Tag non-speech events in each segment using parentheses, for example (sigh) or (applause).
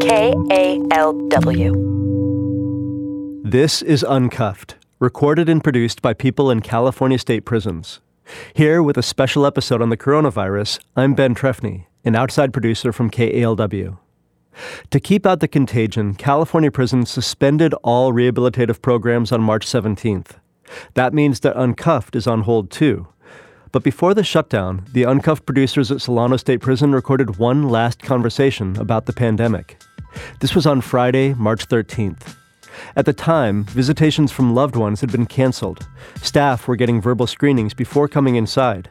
K A L W. This is Uncuffed, recorded and produced by people in California state prisons. Here with a special episode on the coronavirus, I'm Ben Trefny, an outside producer from KALW. To keep out the contagion, California prisons suspended all rehabilitative programs on March 17th. That means that Uncuffed is on hold too. But before the shutdown, the Uncuffed producers at Solano State Prison recorded one last conversation about the pandemic. This was on Friday, March 13th. At the time, visitations from loved ones had been canceled. Staff were getting verbal screenings before coming inside.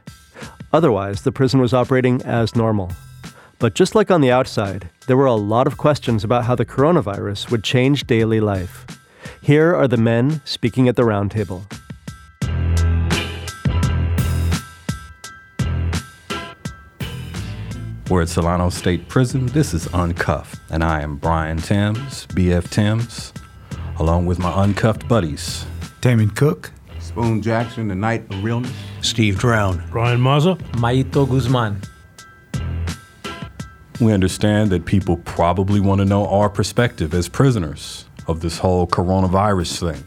Otherwise, the prison was operating as normal. But just like on the outside, there were a lot of questions about how the coronavirus would change daily life. Here are the men speaking at the roundtable. We're at Solano State Prison. This is Uncuffed, and I am Brian Timms, BF Timms, along with my uncuffed buddies. Damon Cook. Spoon Jackson, the Knight of Realness. Steve Drown. Brian Maza. Maito Guzman. We understand that people probably want to know our perspective as prisoners of this whole coronavirus thing.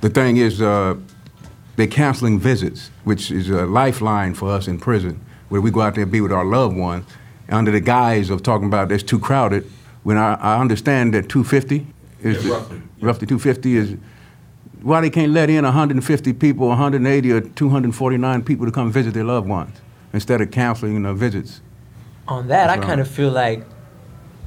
The thing is, uh, they're canceling visits, which is a lifeline for us in prison, where we go out there and be with our loved ones, under the guise of talking about it's too crowded. When I, I understand that 250 is Yeah, roughly, yeah. roughly 250 is why they can't let in 150 people, 180 or 249 people to come visit their loved ones instead of canceling the visits. On that, I kind of feel like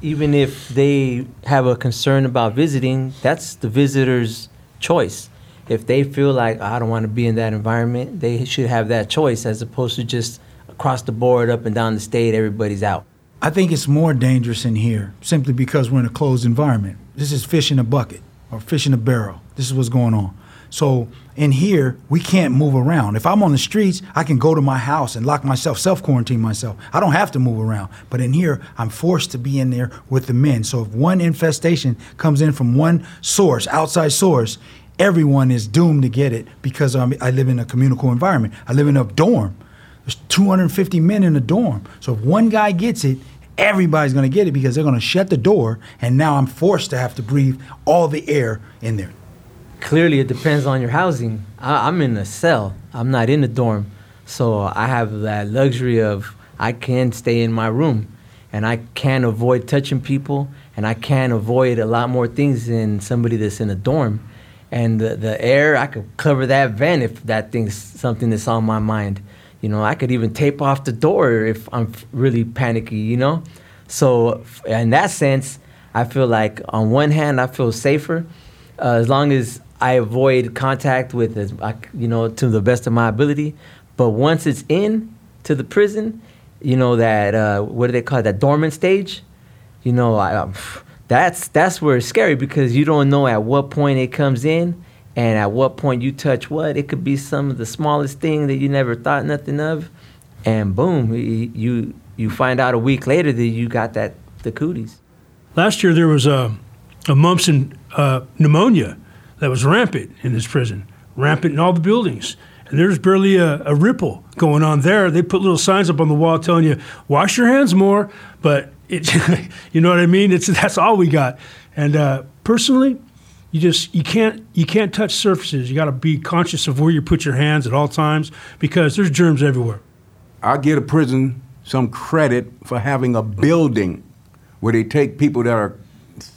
even if they have a concern about visiting, that's the visitor's choice. If they feel like I don't want to be in that environment, they should have that choice as opposed to just across the board, up and down the state, everybody's out. I think it's more dangerous in here simply because we're in a closed environment. This is fish in a bucket or fish in a barrel. This is what's going on. So in here, we can't move around. If I'm on the streets, I can go to my house and lock myself, self quarantine myself. I don't have to move around. But in here, I'm forced to be in there with the men. So if one infestation comes in from one source, outside source, everyone is doomed to get it because um, I live in a communal environment. I live in a dorm. There's 250 men in a dorm. So if one guy gets it, everybody's going to get it because they're going to shut the door, and now I'm forced to have to breathe all the air in there. Clearly, it depends on your housing. I, I'm in a cell. I'm not in a dorm, so I have that luxury of I can stay in my room, and I can avoid touching people, and I can avoid a lot more things than somebody that's in a dorm. And the, the air, I could cover that vent if that thing's something that's on my mind. You know, I could even tape off the door if I'm really panicky. You know, so in that sense, I feel like on one hand I feel safer uh, as long as I avoid contact with, you know, to the best of my ability. But once it's in to the prison, you know that uh, what do they call it? That dormant stage. You know, I, uh, that's that's where it's scary because you don't know at what point it comes in and at what point you touch what. It could be some of the smallest thing that you never thought nothing of, and boom, you you find out a week later that you got that the cooties. Last year there was a, a mumps and uh, pneumonia that was rampant in this prison, rampant in all the buildings. And there's barely a, a ripple going on there. They put little signs up on the wall telling you, wash your hands more. But it, (laughs) you know what I mean? It's, that's all we got. And uh, personally, you just you can't you can't touch surfaces. You got to be conscious of where you put your hands at all times because there's germs everywhere. I give a prison some credit for having a building where they take people that are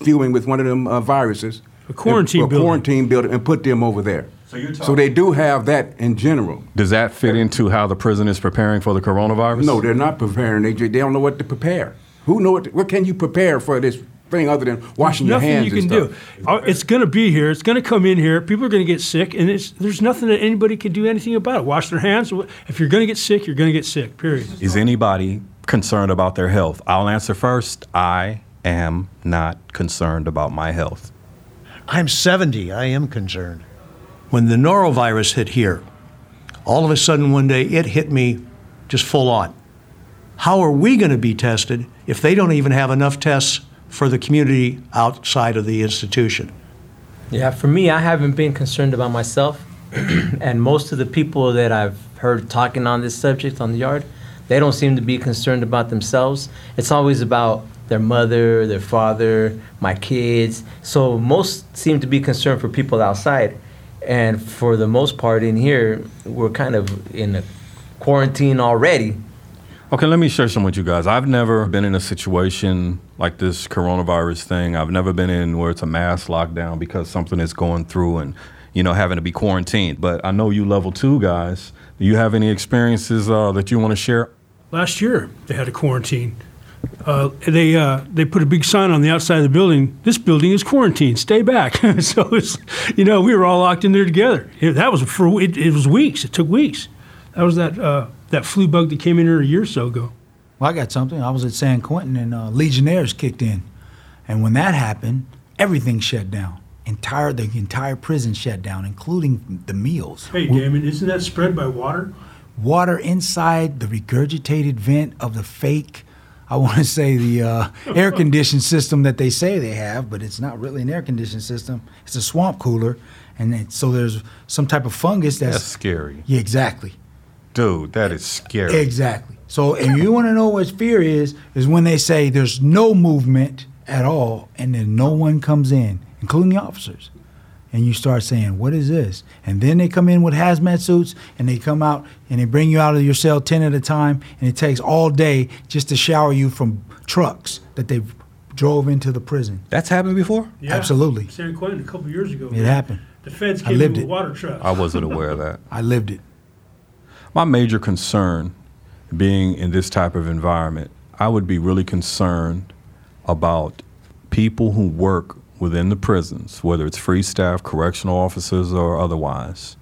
fuming with one of them uh, viruses, A quarantine a building. quarantine building, and put them over there. So you're So they do have that in general. Does that fit into how the prison is preparing for the coronavirus? No, they're not preparing. They, they don't know what to prepare. Who know what? what can you prepare for this thing other than washing your hands. nothing you can and do. stuff? Uh, It's going to be here. It's going to come in here. People are going to get sick, and it's, there's nothing that anybody can do anything about it. Wash their hands. If you're going to get sick, you're going to get sick. Period. Is anybody concerned about their health? I'll answer first. I am not concerned about my health. I'm 70. I am concerned. When the norovirus hit here, all of a sudden one day it hit me just full on. How are we going to be tested if they don't even have enough tests for the community outside of the institution? Yeah, for me, I haven't been concerned about myself, (clears throat) and most of the people that I've heard talking on this subject on the yard, they don't seem to be concerned about themselves. It's always about their mother, their father, my kids. So most seem to be concerned for people outside. And for the most part in here, we're kind of in a quarantine already. Okay, let me share some with you guys. I've never been in a situation like this coronavirus thing. I've never been in where it's a mass lockdown because something is going through and, you know, having to be quarantined. But I know you level two guys. Do you have any experiences uh, that you want to share? Last year, they had a quarantine. Uh, they uh, they put a big sign on the outside of the building. This building is quarantined. Stay back. (laughs) so it's, you know, we were all locked in there together. It, that was for it, it was weeks. It took weeks. That was that uh, that flu bug that came in here a year or so ago. Well, I got something. I was at San Quentin and uh, Legionnaires kicked in, and when that happened, everything shut down. Entire the entire prison shut down, including the meals. Hey, Damon, isn't that spread by water? Water inside the regurgitated vent of the fake. I want to (laughs) say the uh, air conditioned system that they say they have, but it's not really an air conditioned system. It's a swamp cooler, and it, so there's some type of fungus that's, That's scary. yeah, exactly. Dude, that is scary. Exactly. So, if you want to know what fear is, is when they say there's no movement at all, and then no one comes in, including the officers, and you start saying, "What is this?" And then they come in with hazmat suits, and they come out and they bring you out of your cell ten at a time, and it takes all day just to shower you from trucks that they drove into the prison. That's happened before? Yeah. Absolutely. San Quentin a couple years ago. It happened. The feds I came in with it. water trucks. I wasn't aware of that. I lived it. My major concern being in this type of environment, I would be really concerned about people who work within the prisons, whether it's free staff, correctional officers, or otherwise,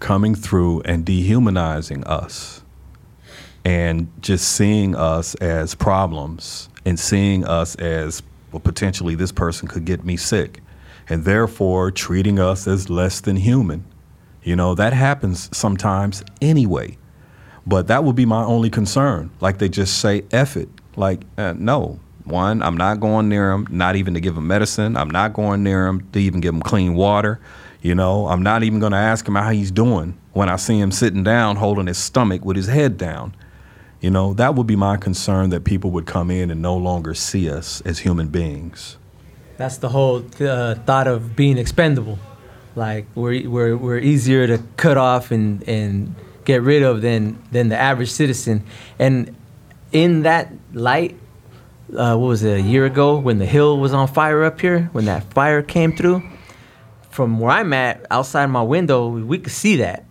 coming through and dehumanizing us and just seeing us as problems and seeing us as well, potentially this person could get me sick and therefore treating us as less than human. You know, that happens sometimes anyway. But that would be my only concern. Like they just say, F it. Like, uh, no. One, I'm not going near him, not even to give him medicine. I'm not going near him to even give him clean water. You know, I'm not even going to ask him how he's doing when I see him sitting down holding his stomach with his head down. You know, that would be my concern that people would come in and no longer see us as human beings. That's the whole uh, thought of being expendable. Like we're, we're, we're easier to cut off and, and get rid of than, than the average citizen. And in that light, uh, what was it, a year ago when the hill was on fire up here, when that fire came through, from where I'm at, outside my window, we could see that.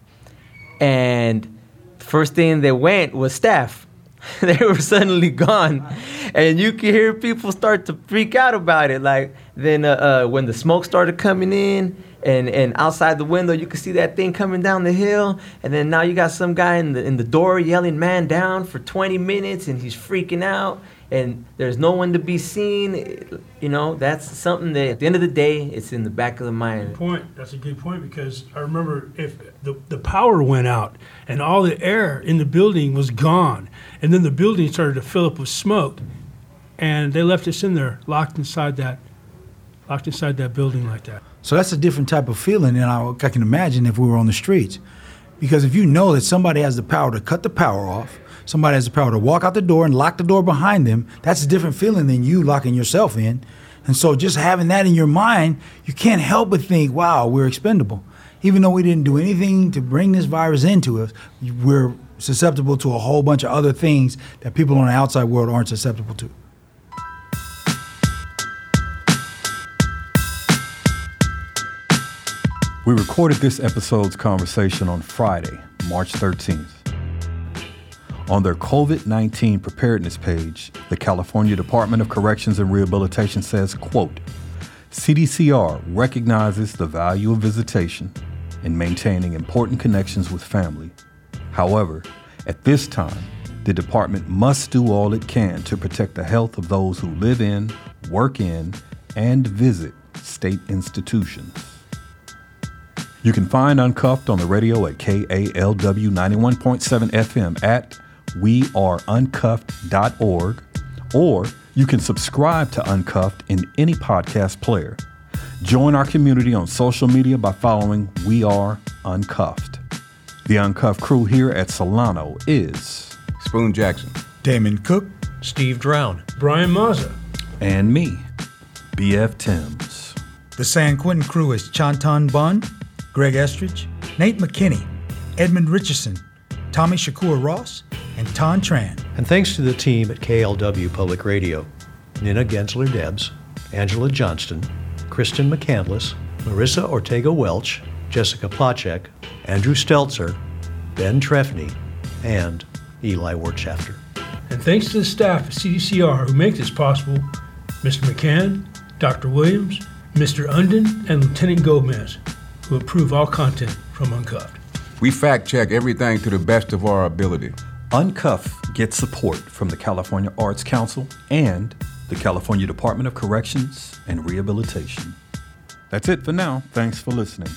And first thing they went was staff. (laughs) they were suddenly gone, and you could hear people start to freak out about it. Like then, uh, uh, when the smoke started coming in, and and outside the window, you could see that thing coming down the hill, and then now you got some guy in the in the door yelling "man down" for 20 minutes, and he's freaking out, and there's no one to be seen. You know, that's something that at the end of the day, it's in the back of the mind. Good point. That's a good point because I remember if the, the power went out and all the air in the building was gone, and then the building started to fill up with smoke, and they left us in there, locked inside that, locked inside that building like that. So that's a different type of feeling than I, I can imagine if we were on the streets. Because if you know that somebody has the power to cut the power off, somebody has the power to walk out the door and lock the door behind them, that's a different feeling than you locking yourself in. And so just having that in your mind, you can't help but think, wow, we're expendable. Even though we didn't do anything to bring this virus into us, we're susceptible to a whole bunch of other things that people on the outside world aren't susceptible to. We recorded this episode's conversation on Friday, March 13th. On their COVID 19 preparedness page, the California Department of Corrections and Rehabilitation says, quote, CDCR recognizes the value of visitation in maintaining important connections with family. However, at this time, the department must do all it can to protect the health of those who live in, work in, and visit state institutions. You can find Uncuffed on the radio at KALW 91.7 FM at weareuncuffed.org, or you can subscribe to Uncuffed in any podcast player. Join our community on social media by following We Are Uncuffed. The Uncuffed crew here at Solano is Spoon Jackson. Damon Cook, Steve Drown. Brian Mazza. And me, BF Timms. The San Quentin crew is Chanthon Bun, Greg Eskridge, Nate McKinney, Edmund Richardson, Tommy Shakur Ross, and Ton Tran. And thanks to the team at KALW Public Radio Nina Gensler Debs, Angela Johnston, Kristen McCandless, Marissa Ortega Welch, Jessica Placzek, Andrew Stelzer, Ben Trefny, and Eli Wirtschafter. And thanks to the staff at CDCR who make this possible Mr. McCann, Dr. Williams, Mr. Unden, and Lieutenant Gomez, who approve all content from Uncuffed. We fact check everything to the best of our ability. Uncuff gets support from the California Arts Council and the California Department of Corrections and Rehabilitation. That's it for now. Thanks for listening.